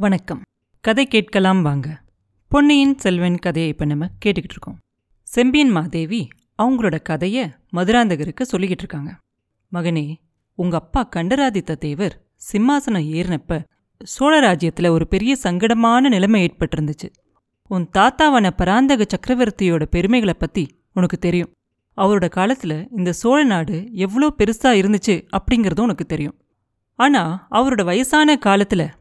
வணக்கம். கதை கேட்கலாம் வாங்க. பொன்னியின் செல்வன் கதையை இப்போ நம்ம கேட்டுக்கிட்டு இருக்கோம். செம்பியன் மாதேவி அவங்களோட கதையை மதுராந்தகருக்கு சொல்லிக்கிட்டு இருக்காங்க. மகனே உங்க அப்பா கண்டராதித்த தேவர் சிம்மாசனம் ஏறினப்ப சோழ ராஜ்யத்துல ஒரு பெரிய சங்கடமான நிலைமை ஏற்பட்டிருந்துச்சு. உன் தாத்தாவான பராந்தக சக்கரவர்த்தியோட பெருமைகளை பத்தி உனக்கு தெரியும். அவரோட காலத்துல இந்த சோழ நாடு எவ்வளோ பெருசா இருந்துச்சு அப்படிங்கிறதும் உனக்கு தெரியும். ஆனா அவரோட வயசான காலத்துல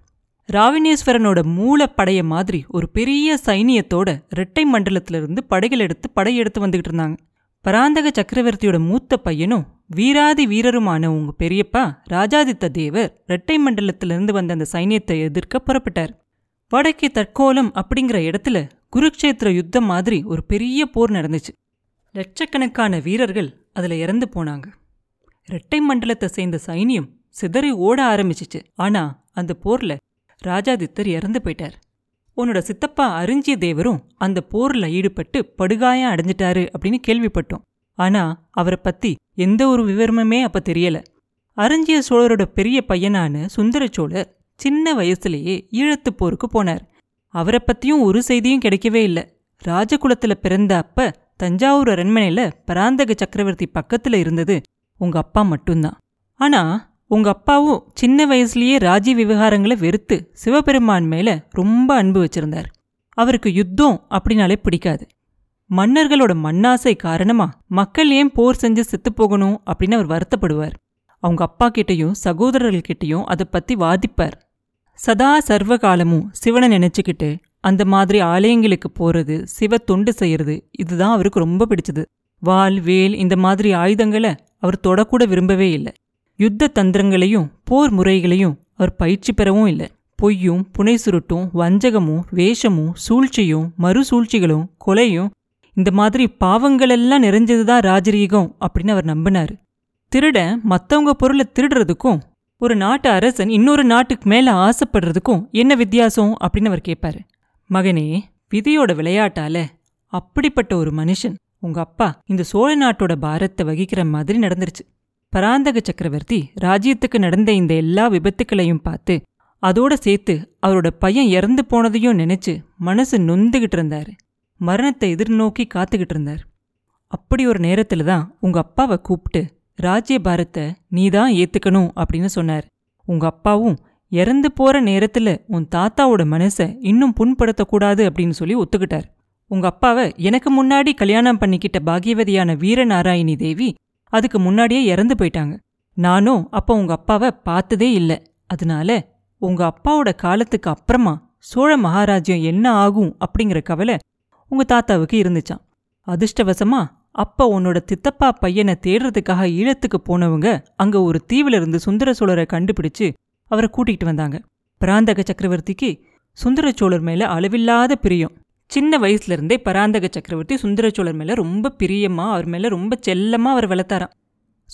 ராவினேஸ்வரனோட மூலப்படைய மாதிரி ஒரு பெரிய சைனியத்தோட இரட்டை மண்டலத்திலிருந்து படைகள் எடுத்து படையெடுத்து வந்துகிட்டு இருந்தாங்க. பராந்தக சக்கரவர்த்தியோட மூத்த பையனும் வீராதி வீரருமான உங்க பெரியப்பா ராஜாதித்த தேவர் இரட்டை மண்டலத்திலிருந்து வந்த அந்த சைனியத்தை எதிர்க்க புறப்பட்டார். வடக்கே தற்கோலம் அப்படிங்கிற இடத்துல குருக்ஷேத்திர யுத்தம் மாதிரி ஒரு பெரிய போர் நடந்துச்சு. லட்சக்கணக்கான வீரர்கள் அதுல இறந்து போனாங்க. இரட்டை மண்டலத்தை சேர்ந்த சைனியம் சிதறி ஓட ஆரம்பிச்சிச்சு. ஆனா அந்த போர்ல ராஜாதித்தர் இறந்து போயிட்டார். உன்னோட சித்தப்பா அரிஞ்சிய தேவரும் அந்த போர்ல ஈடுபட்டு படுகாயம் அடைஞ்சிட்டாரு அப்படின்னு கேள்விப்பட்டோம். ஆனா அவரை பத்தி எந்த ஒரு விவரமுமே அப்ப தெரியல. அரிஞ்சிய சோழரோட பெரிய பையனான சுந்தர சோழர் சின்ன வயசுலயே ஈழத்துப் போருக்கு போனார். அவரை பத்தியும் ஒரு செய்தியும் கிடைக்கவே இல்லை. ராஜகுலத்துல பிறந்த அப்ப தஞ்சாவூர் அரண்மனையில பராந்தக சக்கரவர்த்தி பக்கத்துல இருந்தது உங்க அப்பா மட்டும்தான். ஆனா உங்க அப்பாவும் சின்ன வயசுலயே ராஜி விவகாரங்களை வெறுத்து சிவபெருமான் மேல ரொம்ப அன்பு வச்சிருந்தார். அவருக்கு யுத்தம் அப்படின்னாலே பிடிக்காது. மன்னர்களோட மண்ணாசை காரணமா மக்கள் ஏன் போர் செஞ்சு செத்து போகணும் அப்படின்னு அவர் வருத்தப்படுவார். அவங்க அப்பா கிட்டயும் சகோதரர்கள் கிட்டயும் அதை பத்தி வாதிப்பார். சதா சர்வ காலமும் சிவனை நினைச்சுக்கிட்டு அந்த மாதிரி ஆலயங்களுக்கு போறது சிவ தொண்டு செய்யறது இதுதான் அவருக்கு ரொம்ப பிடிச்சது. வாள் வேல் இந்த மாதிரி ஆயுதங்களை அவர் தொடக்கூட விரும்பவே இல்லை. யுத்த தந்திரங்களையும் போர் முறைகளையும் அவர் பயிற்சி பெறவும் இல்லை. பொய்யும் புனை சுருட்டும் வஞ்சகமும் வேஷமும் சூழ்ச்சியும் மறுசூழ்ச்சிகளும் கொலையும் இந்த மாதிரி பாவங்களெல்லாம் நிறைஞ்சதுதான் ராஜரீகம் அப்படின்னு அவர் நம்பினார். திருடன் மத்தவங்க பொருளை திருடுறதுக்கும் ஒரு நாட்டு அரசன் இன்னொரு நாட்டுக்கு மேல ஆசைப்படுறதுக்கும் என்ன வித்தியாசம் அப்படின்னு அவர் கேட்பாரு. மகனே விதியோட விளையாட்டால அப்படிப்பட்ட ஒரு மனுஷன் உங்க அப்பா இந்த சோழ நாட்டோட பாரத்தை வகிக்கிற மாதிரி நடந்துருச்சு. பராந்தக சக்கரவர்த்தி ராஜ்யத்துக்கு நடந்த இந்த எல்லா விபத்துக்களையும் பார்த்து அதோட சேர்த்து அவரோட பையன் இறந்து போனதையும் நினைச்சு மனசு நொந்துகிட்டு இருந்தாரு. மரணத்தை எதிர்நோக்கி காத்துக்கிட்டு இருந்தார். அப்படி ஒரு நேரத்துல தான் உங்க அப்பாவை கூப்பிட்டு ராஜ்ய பாரத்தை நீதான் ஏத்துக்கணும் அப்படின்னு சொன்னார். உங்க அப்பாவும் இறந்து போற நேரத்துல உன் தாத்தாவோட மனசை இன்னும் புண்படுத்தக்கூடாது அப்படின்னு சொல்லி ஒத்துக்கிட்டார். உங்க அப்பாவை எனக்கு முன்னாடி கல்யாணம் பண்ணிக்கிட்ட பாகியவதியான வீரநாராயணி தேவி அதுக்கு முன்னாடியே இறந்து போயிட்டாங்க. நானும் அப்போ உங்க அப்பாவை பார்த்ததே இல்லை. அதனால உங்க அப்பாவோட காலத்துக்கு அப்புறமா சோழ மகாராஜ்யம் என்ன ஆகும் அப்படிங்கிற கவலை உங்க தாத்தாவுக்கு இருந்துச்சான் அதிர்ஷ்டவசமா அப்ப உன்னோட தித்தப்பா பையனை தேடுறதுக்காக ஈழத்துக்கு போனவங்க அங்க ஒரு தீவுல இருந்து சுந்தர சோழரை கண்டுபிடிச்சு அவரை கூட்டிகிட்டு வந்தாங்க. பிராந்தக சக்கரவர்த்திக்கு சுந்தர சோழர் மேல அளவில்லாத பிரியம். சின்ன வயசுல இருந்தே பராந்தக சக்கரவர்த்தி சுந்தர மேலே மேல ரொம்ப பிரியமா அவர் மேல ரொம்ப செல்லமா அவர் வளர்த்தாராம்.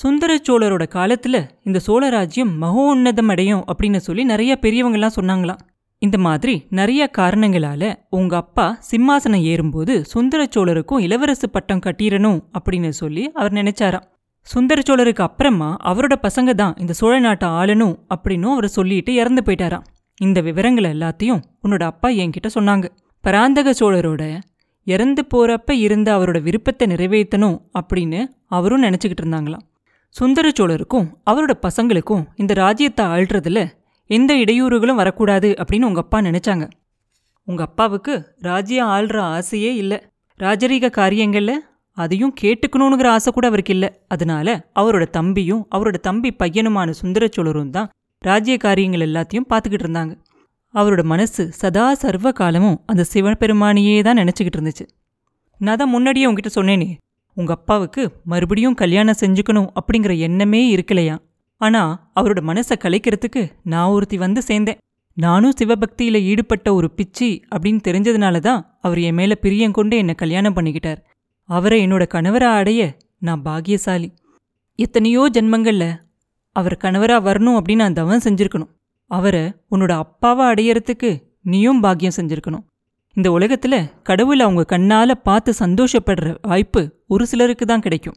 சுந்தரச்சோழரோட சோழரோட காலத்துல இந்த சோழ ராஜ்யம் மகோன்னதம் அடையும் அப்படின்னு சொல்லி நிறைய பெரியவங்கள்லாம் சொன்னாங்களாம். இந்த மாதிரி நிறைய காரணங்களால உங்க அப்பா சிம்மாசனம் ஏறும்போது சுந்தரச்சோழருக்கும் இளவரசு பட்டம் கட்டிடணும் அப்படின்னு சொல்லி அவர் நினைச்சாராம். சுந்தர சோழருக்கு அப்புறமா அவரோட பசங்க தான் இந்த சோழ நாட்டை ஆளணும் அப்படின்னும் அவர் சொல்லிட்டு இறந்து போயிட்டாராம். இந்த விவரங்கள் எல்லாத்தையும் உன்னோட அப்பா என்கிட்ட சொன்னாங்க. பராந்தக சோழரோட இறந்து போறப்ப இருந்த அவரோட விருப்பத்தை நிறைவேற்றணும் அப்படின்னு அவரும் நினச்சிக்கிட்டு இருந்தாங்களாம். சுந்தர சோழருக்கும் அவரோட பசங்களுக்கும் இந்த ராஜ்யத்தை ஆள்றதுல எந்த இடையூறுகளும் வரக்கூடாது அப்படின்னு உங்க அப்பா நினச்சாங்க. உங்க அப்பாவுக்கு ராஜ்யம் ஆள்ற ஆசையே இல்லை. ராஜரீக காரியங்கள்ல அதையும் கேட்டுக்கணுங்கிற ஆசை கூட அவருக்கு இல்லை. அதனால அவரோட தம்பியும் அவரோட தம்பி பையனுமான சுந்தர சோழரும் தான் ராஜ்ய காரியங்கள் எல்லாத்தையும் பார்த்துக்கிட்டு இருந்தாங்க. அவரோட மனசு சதா சர்வ காலமும் அந்த சிவபெருமானையே தான் நினச்சிக்கிட்டு இருந்துச்சு. நான் தான் முன்னாடியே உங்ககிட்ட சொன்னேனே உங்க அப்பாவுக்கு மறுபடியும் கல்யாணம் செஞ்சுக்கணும் அப்படிங்கிற எண்ணமே இருக்கலையா? ஆனா அவரோட மனசை கலைக்கிறதுக்கு நான் ஒருத்தி வந்து சேர்ந்தேன். நானும் சிவபக்தியில ஈடுபட்ட ஒரு பிச்சி அப்படின்னு தெரிஞ்சதுனால தான் அவர் என் மேல பிரியம் கொண்டு என்னை கல்யாணம் பண்ணிக்கிட்டார். அவரை என்னோட கணவரா அடைய நான் பாகியசாலி எத்தனையோ ஜென்மங்களில் அவர் கணவரா வரணும் அப்படின்னு நான் தவம் செஞ்சிருக்கணும். அவரை உன்னோட அப்பாவை அடையறதுக்கு நீயும் பாக்கியம் செஞ்சிருக்கணும். இந்த உலகத்துல கடவுள் அவங்க கண்ணால பார்த்து சந்தோஷப்படுற வாய்ப்பு ஒரு சிலருக்கு தான் கிடைக்கும்.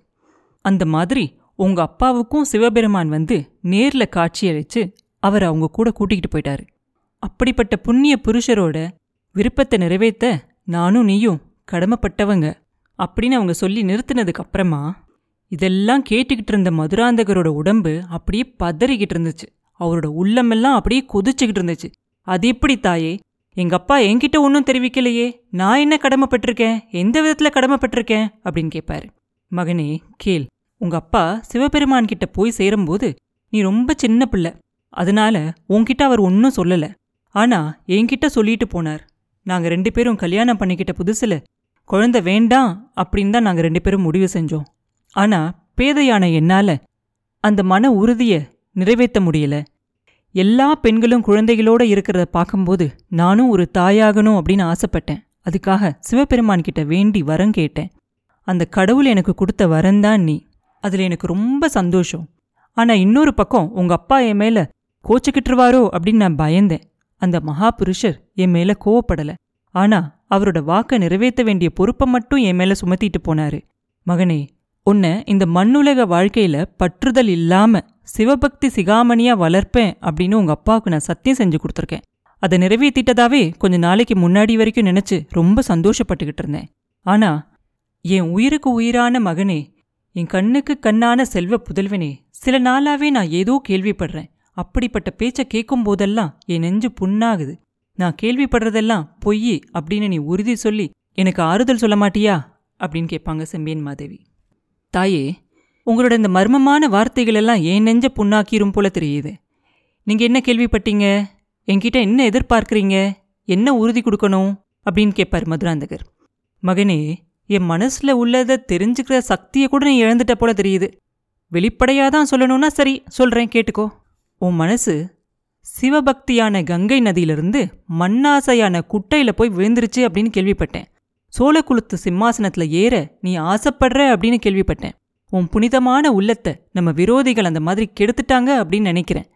அந்த மாதிரி உங்க அப்பாவுக்கும் சிவபெருமான் வந்து நேர்ல காட்சியளிச்சு அவர் அவங்க கூட கூட்டிகிட்டு போயிட்டாரு. அப்படிப்பட்ட புண்ணிய புருஷரோட விருப்பத்தை நிறைவேற்ற நானும் நீயும் கடமைப்பட்டவங்க அப்படின்னு அவங்க சொல்லி நிறுத்தினதுக்கு அப்புறமா இதெல்லாம் கேட்டுக்கிட்டு இருந்த மதுராந்தகரோட உடம்பு அப்படியே பதறிக்கிட்டு இருந்துச்சு. அவரோட உள்ளமெல்லாம் அப்படியே கொதிச்சுக்கிட்டு இருந்துச்சு. அது எப்படி தாயே? எங்கப்பா என்கிட்ட ஒன்றும் தெரிவிக்கலையே. நான் என்ன கடமைப்பட்டிருக்கேன்? எந்த விதத்துல கடமைப்பட்டிருக்கேன்? அப்படின்னு கேட்பாரு மகனே கேள். உங்க அப்பா சிவபெருமான் கிட்ட போய் சேரும்போது நீ ரொம்ப சின்ன பிள்ளை. அதனால உன்கிட்ட அவர் ஒன்றும் சொல்லல. ஆனா என்கிட்ட சொல்லிட்டு போனார். நாங்க ரெண்டு பேரும் கல்யாணம் பண்ணிக்கிட்ட புதுசுல குழந்தை வேண்டாம் அப்படின்னு தான் நாங்க ரெண்டு பேரும் முடிவு செஞ்சோம். ஆனா பேதையான என்னால அந்த மன உறுதிய நிறைவேற்ற முடியல. எல்லா பெண்களும் குழந்தைகளோட இருக்கிறத பார்க்கும்போது நானும் ஒரு தாயாகணும் அப்படின்னு ஆசைப்பட்டேன். அதுக்காக சிவபெருமான் கிட்ட வேண்டி வரம் கேட்டேன். அந்த கடவுள் எனக்கு கொடுத்த வரந்தான் நீ. அதுல எனக்கு ரொம்ப சந்தோஷம். ஆனா இன்னொரு பக்கம் உங்க அப்பா என் மேல கோச்சுக்கிட்டுருவாரோ அப்படின்னு நான் பயந்தேன். அந்த மகா புருஷர் என் மேல கோவப்படல. ஆனா அவரோட வாக்க நிறைவேற்ற வேண்டிய பொறுப்பை மட்டும் என் மேல சுமத்திட்டு போனாரு. மகனே உன்னை இந்த மண்ணுலக வாழ்க்கையில பற்றுதல் இல்லாம சிவபக்தி சிகாமணியா வளர்ப்பேன் அப்படின்னு உங்க அப்பாவுக்கு நான் சத்தியம் செஞ்சு கொடுத்துருக்கேன். அதை நிறைவேற்றிட்டதாவே கொஞ்ச நாளைக்கு முன்னாடி வரைக்கும் நினைச்சு ரொம்ப சந்தோஷப்பட்டுக்கிட்டு இருந்தேன். ஆனா என் உயிருக்கு உயிரான மகனே என் கண்ணுக்கு கண்ணான செல்வ புதல்வனே சில நாளாவே நான் ஏதோ கேள்விப்படுறேன். அப்படிப்பட்ட பேச்ச கேட்கும் போதெல்லாம் என் நெஞ்சு புண்ணாகுது. நான் கேள்விப்படுறதெல்லாம் பொய் அப்படின்னு நீ உறுதி சொல்லி எனக்கு ஆறுதல் சொல்ல மாட்டியா? அப்படின்னு கேட்பாங்க செம்பியன் மாதேவி. தாயே உங்களோட இந்த மர்மமான வார்த்தைகள் எல்லாம் ஏன் நெஞ்ச புண்ணாக்கிரும் போல தெரியுது. நீங்க என்ன கேள்விப்பட்டீங்க? என்கிட்ட என்ன எதிர்பார்க்கறீங்க? என்ன உறுதி கொடுக்கணும்? அப்படின்னு கேட்பார் மதுராந்தகர். மகனே என் மனசுல உள்ளதை தெரிஞ்சுக்கிற சக்தியை கூட நீ இழந்துட்ட போல தெரியுது. வெளிப்படையாக தான் சொல்லணும்னா சரி சொல்றேன் கேட்டுக்கோ. உன் மனசு சிவபக்தியான கங்கை நதியிலிருந்து மண்ணாசையான குட்டையில போய் விழுந்துருச்சு அப்படின்னு கேள்விப்பட்டேன். சோழக்குளுத்து சிம்மாசனத்துல ஏற நீ ஆசைப்படுற அப்படின்னு கேள்விப்பட்டேன். உன் புனிதமான உள்ளத்தை நம்ம விரோதிகள் அந்த மாதிரி கெடுத்துட்டாங்க அப்படின்னு நினைக்கிறேன்.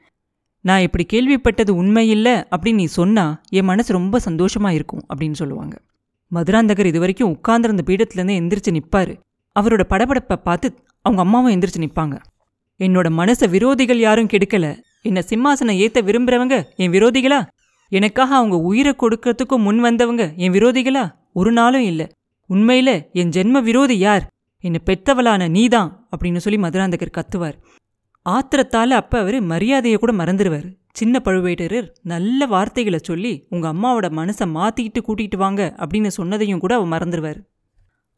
நான் இப்படி கேள்விப்பட்டது உண்மையில்ல அப்படின்னு நீ சொன்னா என் மனசு ரொம்ப சந்தோஷமா இருக்கும் அப்படின்னு சொல்லுவாங்க. மதுராந்தகர் இது வரைக்கும் உட்கார்ந்திருந்த பீடத்துலேருந்து எந்திரிச்சு நிப்பாரு. அவரோட படபடப்பை பார்த்து அவங்க அம்மாவும் எந்திரிச்சு நிப்பாங்க. என்னோட மனசை விரோதிகள் யாரும் கெடுக்கல. என்ன சிம்மாசனம் ஏத்த விரும்புறவங்க என் விரோதிகளா? எனக்காக அவங்க உயிரை கொடுக்கறதுக்கும் முன் வந்தவங்க என் விரோதிகளா? ஒரு நாளும் இல்ல. உண்மையில என் ஜென்ம விரோதி யார்? என்னை பெத்தவளான நீதான் அப்படின்னு சொல்லி மதுராந்தகர் கத்துவார். ஆத்திரத்தால அப்ப அவரு மரியாதையை கூட மறந்துடுவார் சின்ன பழுவேட்டரர் நல்ல வார்த்தைகளை சொல்லி உங்க அம்மாவோட மனசை மாற்றிக்கிட்டு கூட்டிகிட்டு வாங்க அப்படின்னு சொன்னதையும் கூட அவர் மறந்துடுவார்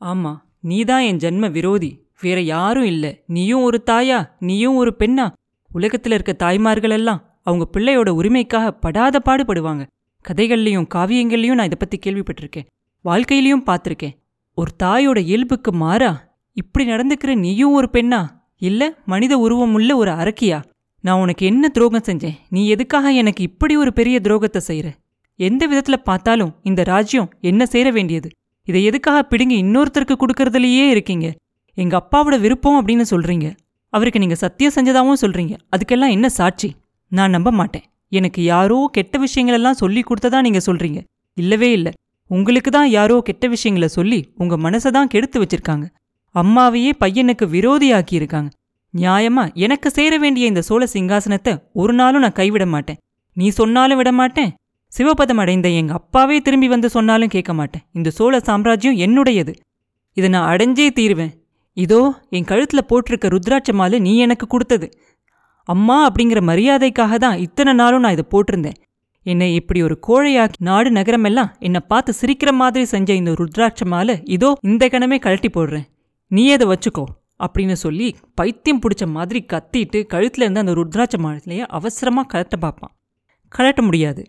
ஆமா நீதான் என் ஜென்ம விரோதி. வேற யாரும் இல்ல. நீயும் ஒரு தாயா நீயும் ஒரு பெண்ணா. உலகத்துல இருக்க தாய்மார்கள் எல்லாம் அவங்க பிள்ளையோட உரிமைக்காக படாத பாடுபடுவாங்க. கதைகள்லையும் காவியங்கள்லையும் நான் இதை பத்தி கேள்விப்பட்டிருக்கேன். வாழ்க்கையிலையும் பார்த்துருக்கேன். ஒரு தாயோட இயல்புக்கு மாறா இப்படி நடந்துக்கிற நீயும் ஒரு பெண்ணா? இல்ல மனித உருவம் உள்ள ஒரு அரக்கியா? நான் உனக்கு என்ன துரோகம் செஞ்சேன்? நீ எதுக்காக எனக்கு இப்படி ஒரு பெரிய துரோகத்தை செய்கிற எந்த விதத்துல பார்த்தாலும் இந்த ராஜ்யம் என்ன சேர வேண்டியது? இதை எதுக்காக பிடுங்கி இன்னொருத்தருக்கு கொடுக்கறதுலயே இருக்கீங்க? எங்க அப்பாவோட விருப்பம் அப்படின்னு சொல்றீங்க. அவருக்கு நீங்க சத்தியம் செஞ்சதாவும் சொல்றீங்க. அதுக்கெல்லாம் என்ன சாட்சி? நான் நம்ப மாட்டேன். எனக்கு யாரோ கெட்ட விஷயங்களெல்லாம் சொல்லி கொடுத்ததா நீங்க சொல்றீங்க? இல்லவே இல்ல. உங்களுக்கு தான் யாரோ கெட்ட விஷயங்கள சொல்லி உங்க மனசை தான் கெடுத்து வச்சிருக்காங்க. அம்மாவையே பையனுக்கு விரோதியாக்கி இருக்காங்க நியாயமா எனக்கு சேர வேண்டிய இந்த சோழ சிங்காசனத்தை ஒரு நாளும் நான் கைவிட மாட்டேன். நீ சொன்னாலும் விட மாட்டேன். சிவபதம் அடைந்த எங்க அப்பாவே திரும்பி வந்து சொன்னாலும் கேட்க மாட்டேன். இந்த சோழ சாம்ராஜ்யம் என்னுடையது. இதை நான் அடைஞ்சே தீருவேன். இதோ என் கழுத்துல போட்டிருக்க ருத்ராட்ச மாலை நீ எனக்கு கொடுத்தது. அம்மா அப்படிங்கிற மரியாதைக்காக தான் இத்தனை நாளும் நான் இதை போட்டிருந்தேன். என்னை இப்படி ஒரு கோழையாக்கி நாடு நகரமெல்லாம் என்னை பார்த்து சிரிக்கிற மாதிரி செஞ்ச இந்த ருத்ராட்ச மாலை இதோ இந்த கணமே கழட்டி போடுறேன். நீ அதை வச்சுக்கோ அப்படின்னு சொல்லி பைத்தியம் பிடிச்ச மாதிரி கத்திட்டு கழுத்தில் இருந்து அந்த ருத்ராட்ச மாலையை அவசரமாக கழட்ட பார்ப்பான். கழட்ட முடியாது.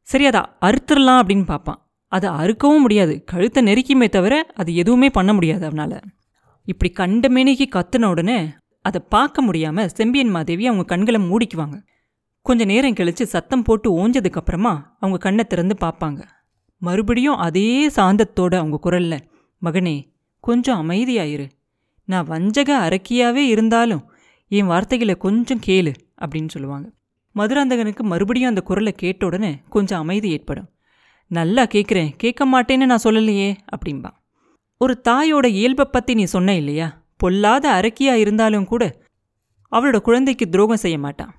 சரி அதை அறுத்துடலாம் அப்படின்னு பார்ப்பான். அதை அறுக்கவும் முடியாது. கழுத்தை நெருக்கியுமே தவிர அது எதுவுமே பண்ண முடியாது அவனால். இப்படி கண்ட மேனிக்கு கத்துன உடனே அதை பார்க்க முடியாமல் செம்பியன் மாதேவி அவங்க கண்களை மூடிக்குவாங்க. கொஞ்ச நேரம் கழித்து சத்தம் போட்டு ஓஞ்சதுக்கப்புறமா அவங்க கண்ணை திறந்து பார்ப்பாங்க. மறுபடியும் அதே சாந்தத்தோட அவங்க குரலில் மகனே கொஞ்சம் அமைதியாயிரு. நான் வஞ்சக அரக்கியாவே இருந்தாலும் என் வார்த்தைகளை கொஞ்சம் கேளு அப்படின்னு சொல்லுவாங்க. மதுராந்தகனுக்கு மறுபடியும் அந்த குரலை கேட்ட உடனே கொஞ்சம் அமைதி ஏற்படும். நல்லா கேட்குறேன் கேட்க மாட்டேன்னு நான் சொல்லலையே அப்படின்பா ஒரு தாயோட இயல்பை பற்றி நீ சொன்ன இல்லையா? பொல்லாத அரக்கியா இருந்தாலும் கூட அவளோட குழந்தைக்கு துரோகம் செய்ய மாட்டான்.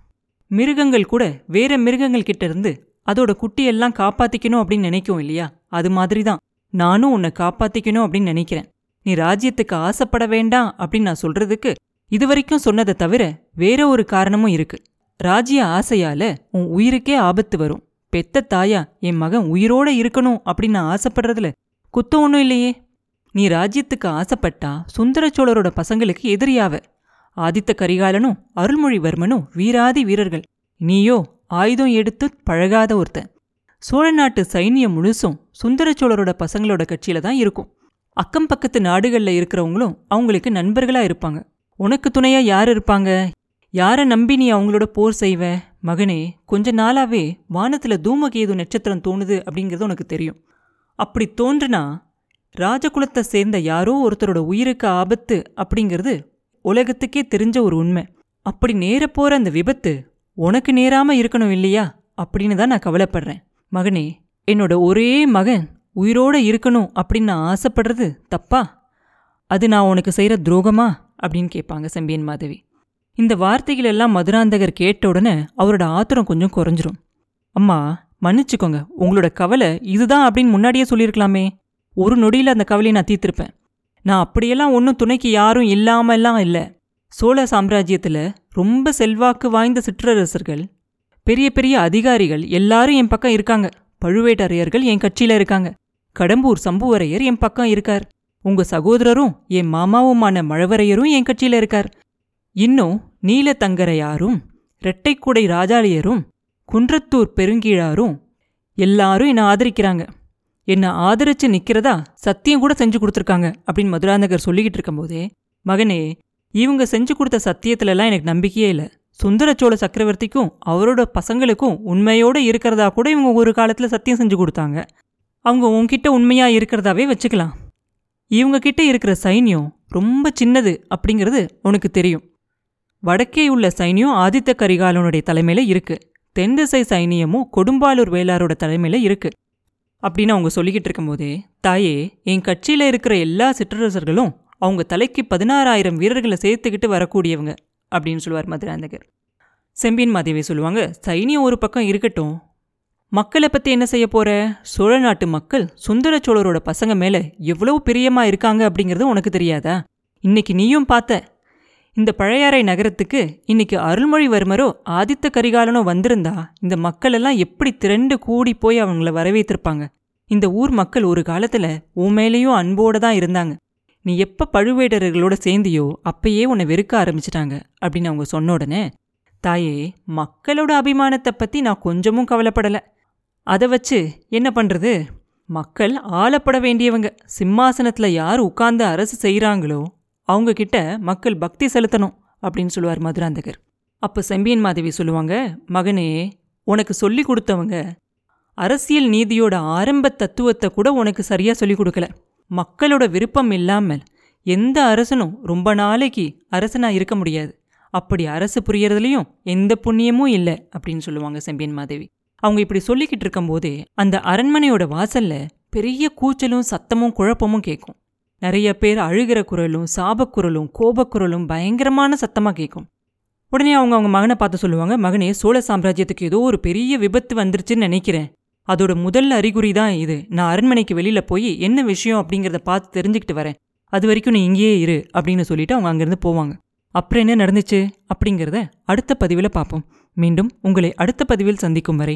மிருகங்கள் கூட வேற மிருகங்கள் கிட்ட இருந்து அதோட குட்டியெல்லாம் காப்பாத்திக்கணும் அப்படின்னு நினைக்கும் இல்லையா? அது மாதிரி தான் நானும் உன்னை காப்பாத்திக்கணும் அப்படின்னு நினைக்கிறேன். நீ ராஜ்யத்துக்கு ஆசைப்பட வேண்டாம் அப்படின்னு நான் சொல்றதுக்கு இதுவரைக்கும் சொன்னதை தவிர வேற ஒரு காரணமும் இருக்கு. ராஜ்ய ஆசையால உன் உயிருக்கே ஆபத்து வரும். பெத்த தாயா என் மகன் உயிரோட இருக்கணும் அப்படின்னு நான் ஆசைப்படுறதுல குத்தம் ஒன்றும் இல்லையே. நீ ராஜ்யத்துக்கு ஆசைப்பட்டா சுந்தர சோழரோட பசங்களுக்கு எதிரியாவ. ஆதித்த கரிகாலனும் அருள்மொழிவர்மனும் வீராதி வீரர்கள். நீயோ ஆயுதம் எடுத்து பழகாத ஒருத்தன். சோழ நாட்டு சைனியம் முழுசும் சுந்தர சோழரோட பசங்களோட கட்சியில தான் இருக்கும். அக்கம் பக்கத்து நாடுகள்ல இருக்கிறவங்களும் அவங்களுக்கு நண்பர்களா இருப்பாங்க. உனக்கு துணையா யார் இருப்பாங்க? யாரை நம்பி நீ அவங்களோட போர் செய்வ? மகனே கொஞ்ச நாளாவே வானத்துல தூமகேது நட்சத்திரம் தோணுது அப்படிங்கிறது உனக்கு தெரியும். அப்படி தோன்றுனா ராஜகுலத்தை சேர்ந்த யாரோ ஒருத்தரோட உயிருக்கு ஆபத்து அப்படிங்கிறது உலகத்துக்கே தெரிஞ்ச ஒரு உண்மை. அப்படி நேர போற அந்த விபத்து உனக்கு நேராம இருக்கணும் இல்லையா? அப்படின்னு தான் நான் கவலைப்படுறேன். மகனே என்னோட ஒரே மகன் உயிரோட இருக்கணும் அப்படின்னு நான் ஆசைப்படுறது தப்பா? அது நான் உனக்கு செய்கிற துரோகமா? அப்படின்னு கேட்பாங்க செம்பியன் மாதவி. இந்த வார்த்தைகள் எல்லாம் மதுராந்தகர் கேட்ட உடனே அவரோட ஆத்திரம் கொஞ்சம் குறைஞ்சிரும். அம்மா மன்னிச்சுக்கோங்க உங்களோட கவலை இதுதான் அப்படின்னு முன்னாடியே சொல்லியிருக்கலாமே. ஒரு நொடியில் அந்த கவலையை நான் தீர்த்திருப்பேன். நான் அப்படியெல்லாம் ஒன்றும் துணைக்கு யாரும் இல்லாமல்லாம் இல்லை. சோழ சாம்ராஜ்யத்தில் ரொம்ப செல்வாக்கு வாய்ந்த சிற்றரசர்கள் பெரிய பெரிய அதிகாரிகள் எல்லாரும் என் பக்கம் இருக்காங்க. பழுவேட்டரையர்கள் என் கட்சியில இருக்காங்க. கடம்பூர் சம்புவரையர் என் பக்கம் இருக்கார். உங்க சகோதரரும் என் மாமாவுமான மழவரையரும் என் கட்சியில இருக்கார். இன்னும் நீலத்தங்கரையாரும் இரட்டைக்குடை ராஜாளியரும் குன்றத்தூர் பெருங்கீழாரும் எல்லாரும் என்னை ஆதரிக்கிறாங்க. என்னை ஆதரிச்சு நிக்கிறதா சத்தியம் கூட செஞ்சு கொடுத்துருக்காங்க அப்படின்னு மதுராந்தகர் சொல்லிக்கிட்டு இருக்கும்போதே மகனே இவங்க செஞ்சு கொடுத்த சத்தியத்துலலாம் எனக்கு நம்பிக்கையே இல்லை. சுந்தரச்சோழ சக்கரவர்த்திக்கும் அவரோட பசங்களுக்கும் உண்மையோட இருக்கிறதா கூட இவங்க ஒரு காலத்தில் சத்தியம் செஞ்சு கொடுத்தாங்க. அவங்க உன்கிட்ட உண்மையாக இருக்கிறதாவே வச்சுக்கலாம். இவங்க கிட்ட இருக்கிற சைன்யம் ரொம்ப சின்னது அப்படிங்கிறது உனக்கு தெரியும். வடக்கே உள்ள சைன்யம் ஆதித்த கரிகாலனுடைய தலைமையில இருக்கு. தென் திசை சைனியமும் கொடும்பாலூர் வேளாரோட தலைமையில இருக்கு. அப்படின்னு அவங்க சொல்லிக்கிட்டு இருக்கும்போதே தாயே என் கட்சியில் இருக்கிற எல்லா சிற்றரசர்களும் அவங்க தலைக்கு பதினாறாயிரம் வீரர்களை சேர்த்துக்கிட்டு வரக்கூடியவங்க அப்படின்னு சொல்லுவார் மதுராந்தகர். செம்பியன் மாதேவி சொல்லுவாங்க சைனியம் ஒரு பக்கம் இருக்கட்டும் மக்களை பற்றி என்ன செய்ய போற? சோழ நாட்டு மக்கள் சுந்தர சோழரோட பசங்க மேலே எவ்வளவு பிரியமா இருக்காங்க அப்படிங்கிறது உனக்கு தெரியாதா? இன்னைக்கு நீயும் பார்த்த. இந்த பழையாறை நகரத்துக்கு இன்னைக்கு அருள்மொழிவர்மரோ ஆதித்த கரிகாலனோ வந்திருந்தா இந்த மக்கள் எல்லாம் எப்படி திரண்டு கூடி போய் அவங்கள வரவேற்றிருப்பாங்க இந்த ஊர் மக்கள் ஒரு காலத்துல உன் மேலேயும் அன்போட தான் இருந்தாங்க. நீ எப்ப பழுவேடர்களோட சேர்ந்தியோ அப்பயே உன்னை வெறுக்க ஆரம்பிச்சிட்டாங்க அப்படின்னு அவங்க சொன்ன உடனே தாயே மக்களோட அபிமானத்தை பத்தி நான் கொஞ்சமும் கவலைப்படலை. அதை வச்சு என்ன பண்றது? மக்கள் ஆளப்பட வேண்டியவங்க. சிம்மாசனத்துல யார் உட்கார்ந்து அரசு செய்கிறாங்களோ அவங்கக்கிட்ட மக்கள் பக்தி செலுத்தணும் அப்படின்னு சொல்லுவார் மதுராந்தகர். அப்போ செம்பியன் மாதவி சொல்லுவாங்க மகனே உனக்கு சொல்லி கொடுத்தவங்க அரசியல் நீதியோட ஆரம்ப தத்துவத்தை கூட உனக்கு சரியா சொல்லிக் கொடுக்கல. மக்களோட விருப்பம் இல்லாமல் எந்த அரசனும் ரொம்ப நாளைக்கு அரசனா இருக்க முடியாது. அப்படி அரசு புரியறதுலையும் எந்த புண்ணியமும் இல்லை அப்படின்னு சொல்லுவாங்க செம்பியன் மாதேவி. அவங்க இப்படி சொல்லிக்கிட்டு இருக்கும்போதே அந்த அரண்மனையோட வாசல்ல பெரிய கூச்சலும் சத்தமும் குழப்பமும் கேட்கும் நிறைய பேர் அழுகிற குரலும் சாபக்குரலும் கோபக்குரலும் பயங்கரமான சத்தமா கேட்கும் உடனே அவங்க அவங்க மகனை பார்த்து சொல்லுவாங்க மகனே சோழ சாம்ராஜ்யத்துக்கு ஏதோ ஒரு பெரிய விபத்து வந்துருச்சுன்னு நினைக்கிறேன். அதோட முதல் அறிகுறி தான் இது. நான் அரண்மனைக்கு வெளியில போய் என்ன விஷயம் அப்படிங்கிறத பார்த்து தெரிஞ்சுக்கிட்டு வரேன். அது வரைக்கும் நீ இங்கேயே இரு அப்படின்னு சொல்லிட்டு அவங்க அங்கேருந்து போவாங்க. அப்புறம் என்ன நடந்துச்சு அப்படிங்கிறத அடுத்த பதிவில் பார்ப்போம். மீண்டும் உங்களை அடுத்த பதிவில் சந்திக்கும் வரை